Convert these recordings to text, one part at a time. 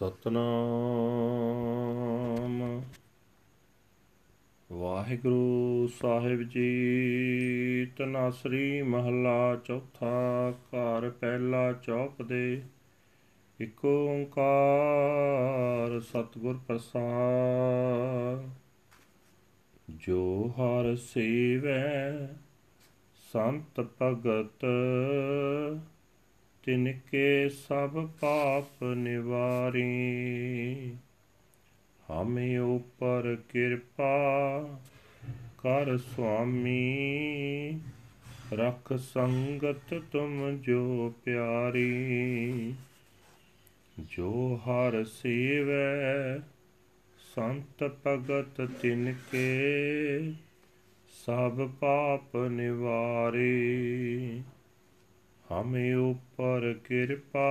ਸਤਨਾਮ। ਵਾਹਿਗੁਰੂ ਸਾਹਿਬ ਜੀ, ਤਨਾਸਰੀ ਮਹੱਲਾ ਚੌਥਾ ਘਰ ਪਹਿਲਾ ਚੌਪ ਦੇ ਇਕ ਓੰਕਾਰ ਸਤਿਗੁਰ ਪ੍ਰਸਾਦ। ਜੋ ਹਰ ਸੇਵੈ ਸੰਤ ਭਗਤ ਤਿਨਕੇ ਸਭ ਪਾਪ ਨਿਵਾਰੀ। ਹਮੇ ਉਪਰ ਕਿਰਪਾ ਕਰ ਸੁਆਮੀ, ਰਖ ਸੰਗਤ ਤੁਮ ਜੋ ਪਿਆਰੀ। ਜੋ ਹਰ ਸੇਵੈ, ਸੰਤ ਭਗਤ ਤਿਨਕੇ ਸਭ ਪਾਪ ਨਿਵਾਰੀ। ਹਮੇ ਉਪਰ ਕਿਰਪਾ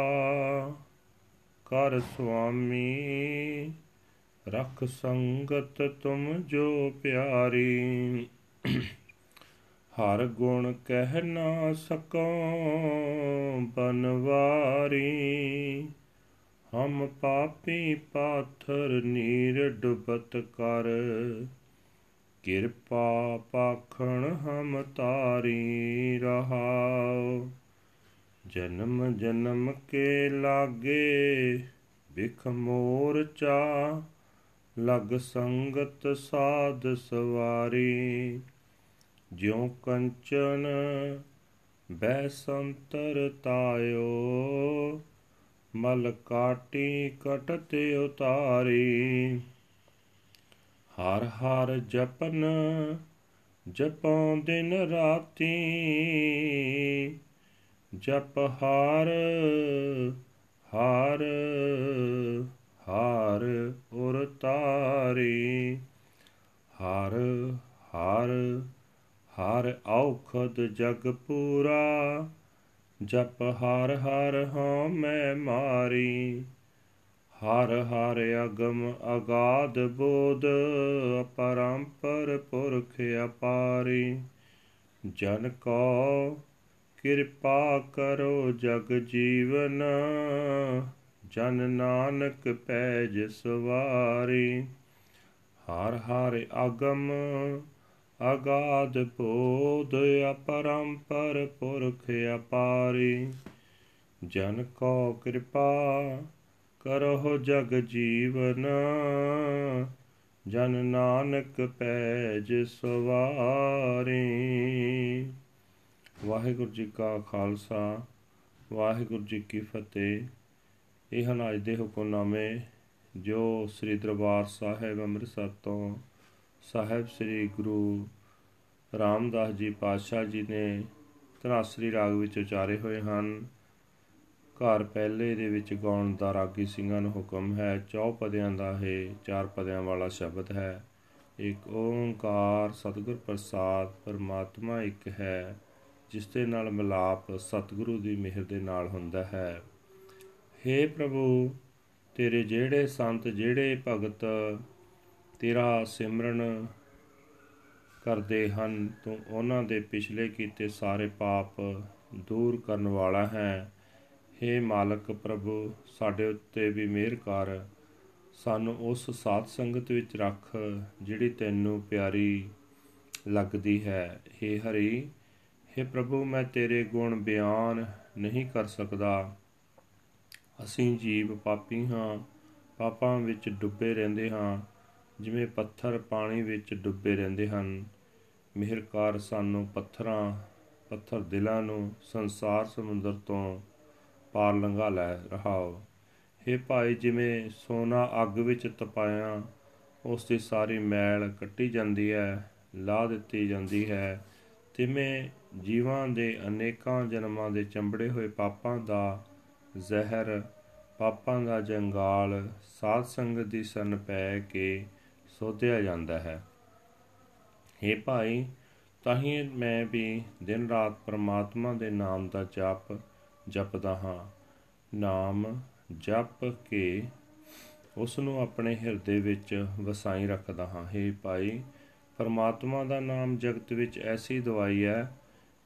ਕਰ ਸੁਆਮੀ, ਰਖ ਸੰਗਤ ਤੁਮ ਜੋ ਪਿਆਰੀ। ਹਰ ਗੁਣ ਕਹਿ ਨਾ ਸਕੋ ਬਨਵਾਰੀ, ਹਮ ਪਾਪੀ ਪਾਥਰ ਨੀਰ ਡੁਬਤ ਕਰ। ਕਿਰਪਾ ਪਾਖਣ ਹਮ ਤਾਰੀ ਰਹਾਓ ਜਨਮ ਜਨਮ ਕੇ ਲਾਗੇ, ਵਿਖ ਮੋਰਚਾ ਲਗ ਸੰਗਤ ਸਾਧ ਸਵਾਰੀ। ਜਿਉ ਕੰਚਨ ਬੈ ਸੰਤਰ ਤਾਇਓ, ਮਲ ਕਾਟੀ ਕਟਤ ਉਤਾਰੀ। ਹਰ ਹਰ ਜਪਨ ਜਪੋਂ ਦਿਨ ਰਾਤੀ ਜਪ ਹਾਰ ਹਾਰ ਹਾਰ ਉਰ ਤਾਰੀ। ਹਾਰ ਹਾਰ ਹਾਰ ਔਖਦ ਜਗ ਪੂਰਾ। ਜਪ ਹਾਰ ਹਾਰ ਹਾਂ ਮੈਂ ਮਾਰੀ। ਹਰ ਹਰ ਅਗਮ ਅਗਾਧ ਬੋਧ, ਅਪਰੰਪਰ ਪੁਰਖ ਅਪਾਰੀ। ਜਨ ਕੋ ਕਿਰਪਾ ਕਰੋ ਜਗ ਜੀਵਨ, ਜਨ ਨਾਨਕ ਪੈਜ ਸਵਾਰੀ। ਹਰ ਹਰ ਅਗਮ ਅਗਾਧ ਬੋਧ, ਅਪਰੰਪਰ ਪੁਰਖ ਅਪਾਰੀ। ਜਨ ਕੋ ਕਿਰਪਾ ਕਰੋ ਜਗ ਜੀਵਨ, ਜਨ ਨਾਨਕ ਪੈਜ ਸਵਾਰੀ। ਵਾਹਿਗੁਰੂ ਜੀ ਕਾ ਖਾਲਸਾ, ਵਾਹਿਗੁਰੂ ਜੀ ਕੀ ਫਤਿਹ। ਇਹ ਹਨ ਅੱਜ ਦੇ ਹੁਕਮਨਾਮੇ, ਜੋ ਸ੍ਰੀ ਦਰਬਾਰ ਸਾਹਿਬ ਅੰਮ੍ਰਿਤਸਰ ਤੋਂ ਸਾਹਿਬ ਸ੍ਰੀ ਗੁਰੂ ਰਾਮਦਾਸ ਜੀ ਪਾਤਸ਼ਾਹ ਜੀ ਨੇ ਤਨਾਸਰੀ ਰਾਗ ਵਿੱਚ ਉਚਾਰੇ ਹੋਏ ਹਨ। ਘਰ ਪਹਿਲੇ ਦੇ ਵਿੱਚ ਗਾਉਣ ਦਾ ਰਾਗੀ ਸਿੰਘਾਂ ਨੂੰ ਹੁਕਮ ਹੈ, ਚੌ ਪਦਿਆਂ ਦਾ ਹੈ, ਚਾਰ ਪਦਿਆਂ ਵਾਲਾ ਸ਼ਬਦ ਹੈ। ਇੱਕ ਓੰਕਾਰ, ਸਤਿਗੁਰ ਪ੍ਰਸਾਦ, ਪਰਮਾਤਮਾ ਇੱਕ ਹੈ। ਜਿਸ ਦੇ ਨਾਲ ਮਿਲਾਪ ਸਤਿਗੁਰੂ ਦੀ ਮਿਹਰ ਦੇ ਨਾਲ ਹੁੰਦਾ ਹੈ हे ਪ੍ਰਭੂ ਤੇਰੇ ਜਿਹੜੇ ਸੰਤ ਜਿਹੜੇ ਭਗਤ ਤੇਰਾ ਸਿਮਰਨ ਕਰਦੇ ਹਨ ਤੂੰ ਉਹਨਾਂ ਦੇ ਪਿਛਲੇ ਕੀਤੇ ਸਾਰੇ ਪਾਪ ਦੂਰ ਕਰਨ ਵਾਲਾ ਹੈ हे ਮਾਲਕ ਪ੍ਰਭੂ ਸਾਡੇ ਉੱਤੇ ਵੀ ਮਿਹਰ ਕਰ ਸਾਨੂੰ ਉਸ ਸਾਧ ਸੰਗਤ ਵਿੱਚ ਰੱਖ ਜਿਹੜੀ ਤੈਨੂੰ ਪਿਆਰੀ ਲੱਗਦੀ ਹੈ हे ਹਰੀ हे ਪ੍ਰਭੂ, ਮੈਂ ਤੇਰੇ ਗੁਣ ਬਿਆਨ ਨਹੀਂ ਕਰ ਸਕਦਾ। ਅਸੀਂ ਜੀਵ ਪਾਪੀ ਹਾਂ, ਪਾਪਾਂ ਵਿੱਚ ਡੁੱਬੇ ਰਹਿੰਦੇ ਹਾਂ, ਜਿਵੇਂ ਪੱਥਰ ਪਾਣੀ ਵਿੱਚ ਡੁੱਬੇ ਰਹਿੰਦੇ ਹਨ। ਮਿਹਰਕਾਰ ਸਾਨੂੰ ਪੱਥਰਾਂ, ਪੱਥਰ ਦਿਲਾਂ ਨੂੰ ਸੰਸਾਰ ਸਮੁੰਦਰ ਤੋਂ ਪਾਰ ਲੰਘਾ ਲੈ ਰਹਾਓ। हे ਭਾਈ, ਜਿਵੇਂ ਸੋਨਾ ਅੱਗ ਵਿੱਚ ਤਪਾਇਆ, ਉਸ ਦੀ ਸਾਰੀ ਮੈਲ ਕੱਟੀ ਜਾਂਦੀ ਹੈ ਲਾ ਦਿੱਤੀ ਜਾਂਦੀ ਹੈ। ਤਿਵੇਂ ਜੀਵਾਂ ਦੇ ਅਨੇਕਾਂ ਜਨਮਾਂ ਦੇ ਚੰਬੜੇ ਹੋਏ ਪਾਪਾਂ ਦਾ ਜ਼ਹਿਰ, ਪਾਪਾਂ ਦਾ ਜੰਗਾਲ, ਸਾਧ ਸੰਗਤ ਦੀ ਸਨ ਪੈ ਕੇ ਸੋਧਿਆ ਜਾਂਦਾ ਹੈ। हे ਭਾਈ, ਤਾਹੀਂ ਮੈਂ ਵੀ ਦਿਨ ਰਾਤ ਪਰਮਾਤਮਾ ਦੇ ਨਾਮ ਦਾ ਜਪ ਜਪਦਾ ਹਾਂ। ਨਾਮ ਜਪ ਕੇ ਉਸ ਨੂੰ ਆਪਣੇ ਹਿਰਦੇ ਵਿੱਚ ਵਸਾਈ ਰੱਖਦਾ ਹਾਂ। हे ਭਾਈ ਪਰਮਾਤਮਾ ਦਾ ਨਾਮ ਜਗਤ ਵਿੱਚ ਐਸੀ ਦਵਾਈ ਹੈ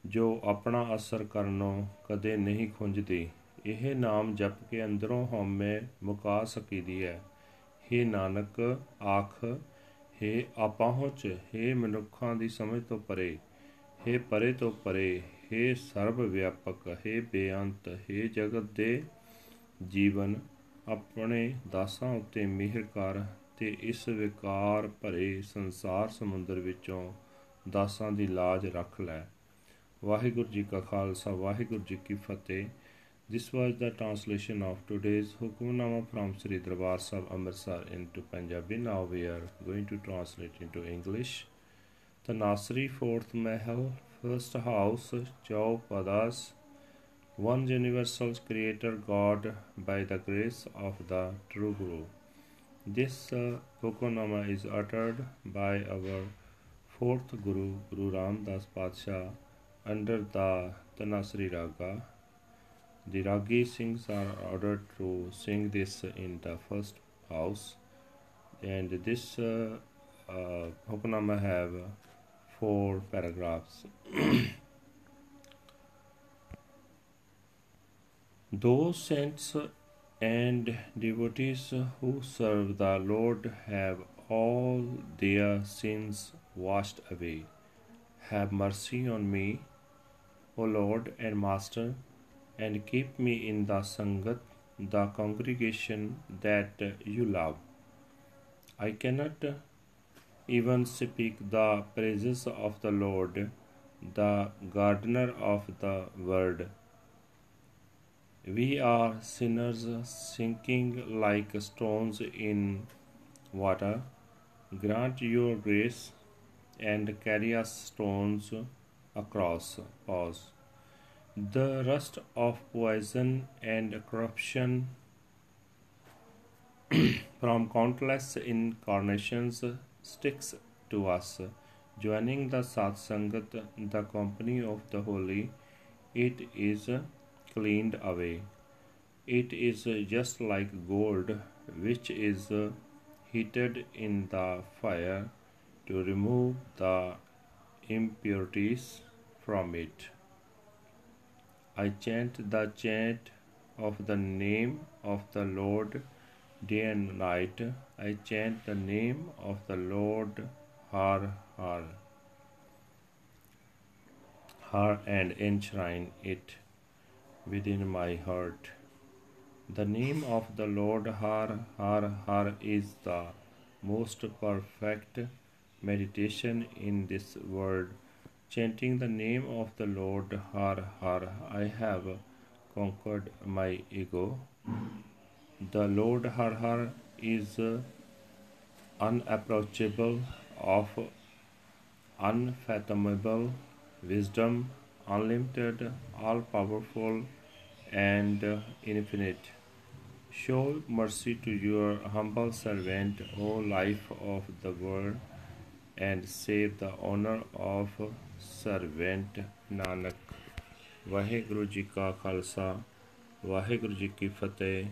ਜੋ ਆਪਣਾ ਅਸਰ ਕਰਨੋਂ ਕਦੇ ਨਹੀਂ ਖੁੰਝਦੀ ਇਹ ਨਾਮ ਜਪ ਕੇ ਅੰਦਰੋਂ ਹਉਮੈ ਮੁਕਾ ਸਕੀਦੀ ਹੈ हे ਨਾਨਕ ਆਖ हे ਆਪਾਹੁਚ हे ਮਨੁੱਖਾਂ ਦੀ ਸਮਝ ਤੋਂ ਪਰੇ हे ਪਰੇ ਤੋਂ ਪਰੇ हे ਸਰਬ ਵਿਆਪਕ हे ਬੇਅੰਤ हे ਜਗਤ ਦੇ ਜੀਵਨ ਆਪਣੇ ਦਾਸਾਂ ਉੱਤੇ ਮਿਹਰ ਕਰ ਤੇ ਇਸ ਵਿਕਾਰ ਭਰੇ ਸੰਸਾਰ ਸਮੁੰਦਰ ਵਿੱਚੋਂ ਦਾਸਾਂ ਦੀ ਲਾਜ ਰੱਖ ਲੈ ਵਾਹਿਗੁਰੂ ਜੀ ਕਾ ਖਾਲਸਾ ਵਾਹਿਗੁਰੂ ਜੀ ਕੀ ਫਤਿਹ This was the translation of today's Hukumnama from Sri Darbar Sahib Amritsar into Punjabi. Now we are going to translate into English. The Nasri fourth Mahal, first house, Chaupadas, one universal creator God by the grace of the true Guru. This uh, is uttered by our fourth Guru, Guru Ram Das Padshah, under the Tanasri Raga. The Ragi Singhs are ordered to sing this in the first house, and this uh, uh, have four paragraphs. Those saints and devotees who serve the Lord have all their sins washed away. Have mercy on me, O Lord and Master and keep me in the Sangat, the congregation that you love. I cannot even speak the praises of the Lord, the gardener of the world. We are sinners sinking like stones in water. Grant your grace and carry us stones across. Pause. The rust of poison and corruption from countless incarnations sticks to us. Joining the Satsangat, the company of the holy, it is cleaned away. It is just like gold, which is heated in the fire to remove the impurities from it. I chant the chant of the name of the Lord day and night. I chant the name of the Lord Har Har. Har and enshrine it within my heart. The name of the Lord Har Har Har is the most perfect meditation in this world chanting the name of the Lord Har Har, I have conquered my ego. The Lord Har Har is unapproachable, of unfathomable wisdom, unlimited, all powerful, and infinite. Show mercy to your humble servant, O life of the world, and save the honor of servant Nanak Waheguru ji ਕਾ ਖਾਲਸਾ ਵਾਹਿਗੁਰੂ ਜੀ ਕੀ ਫਤਿਹ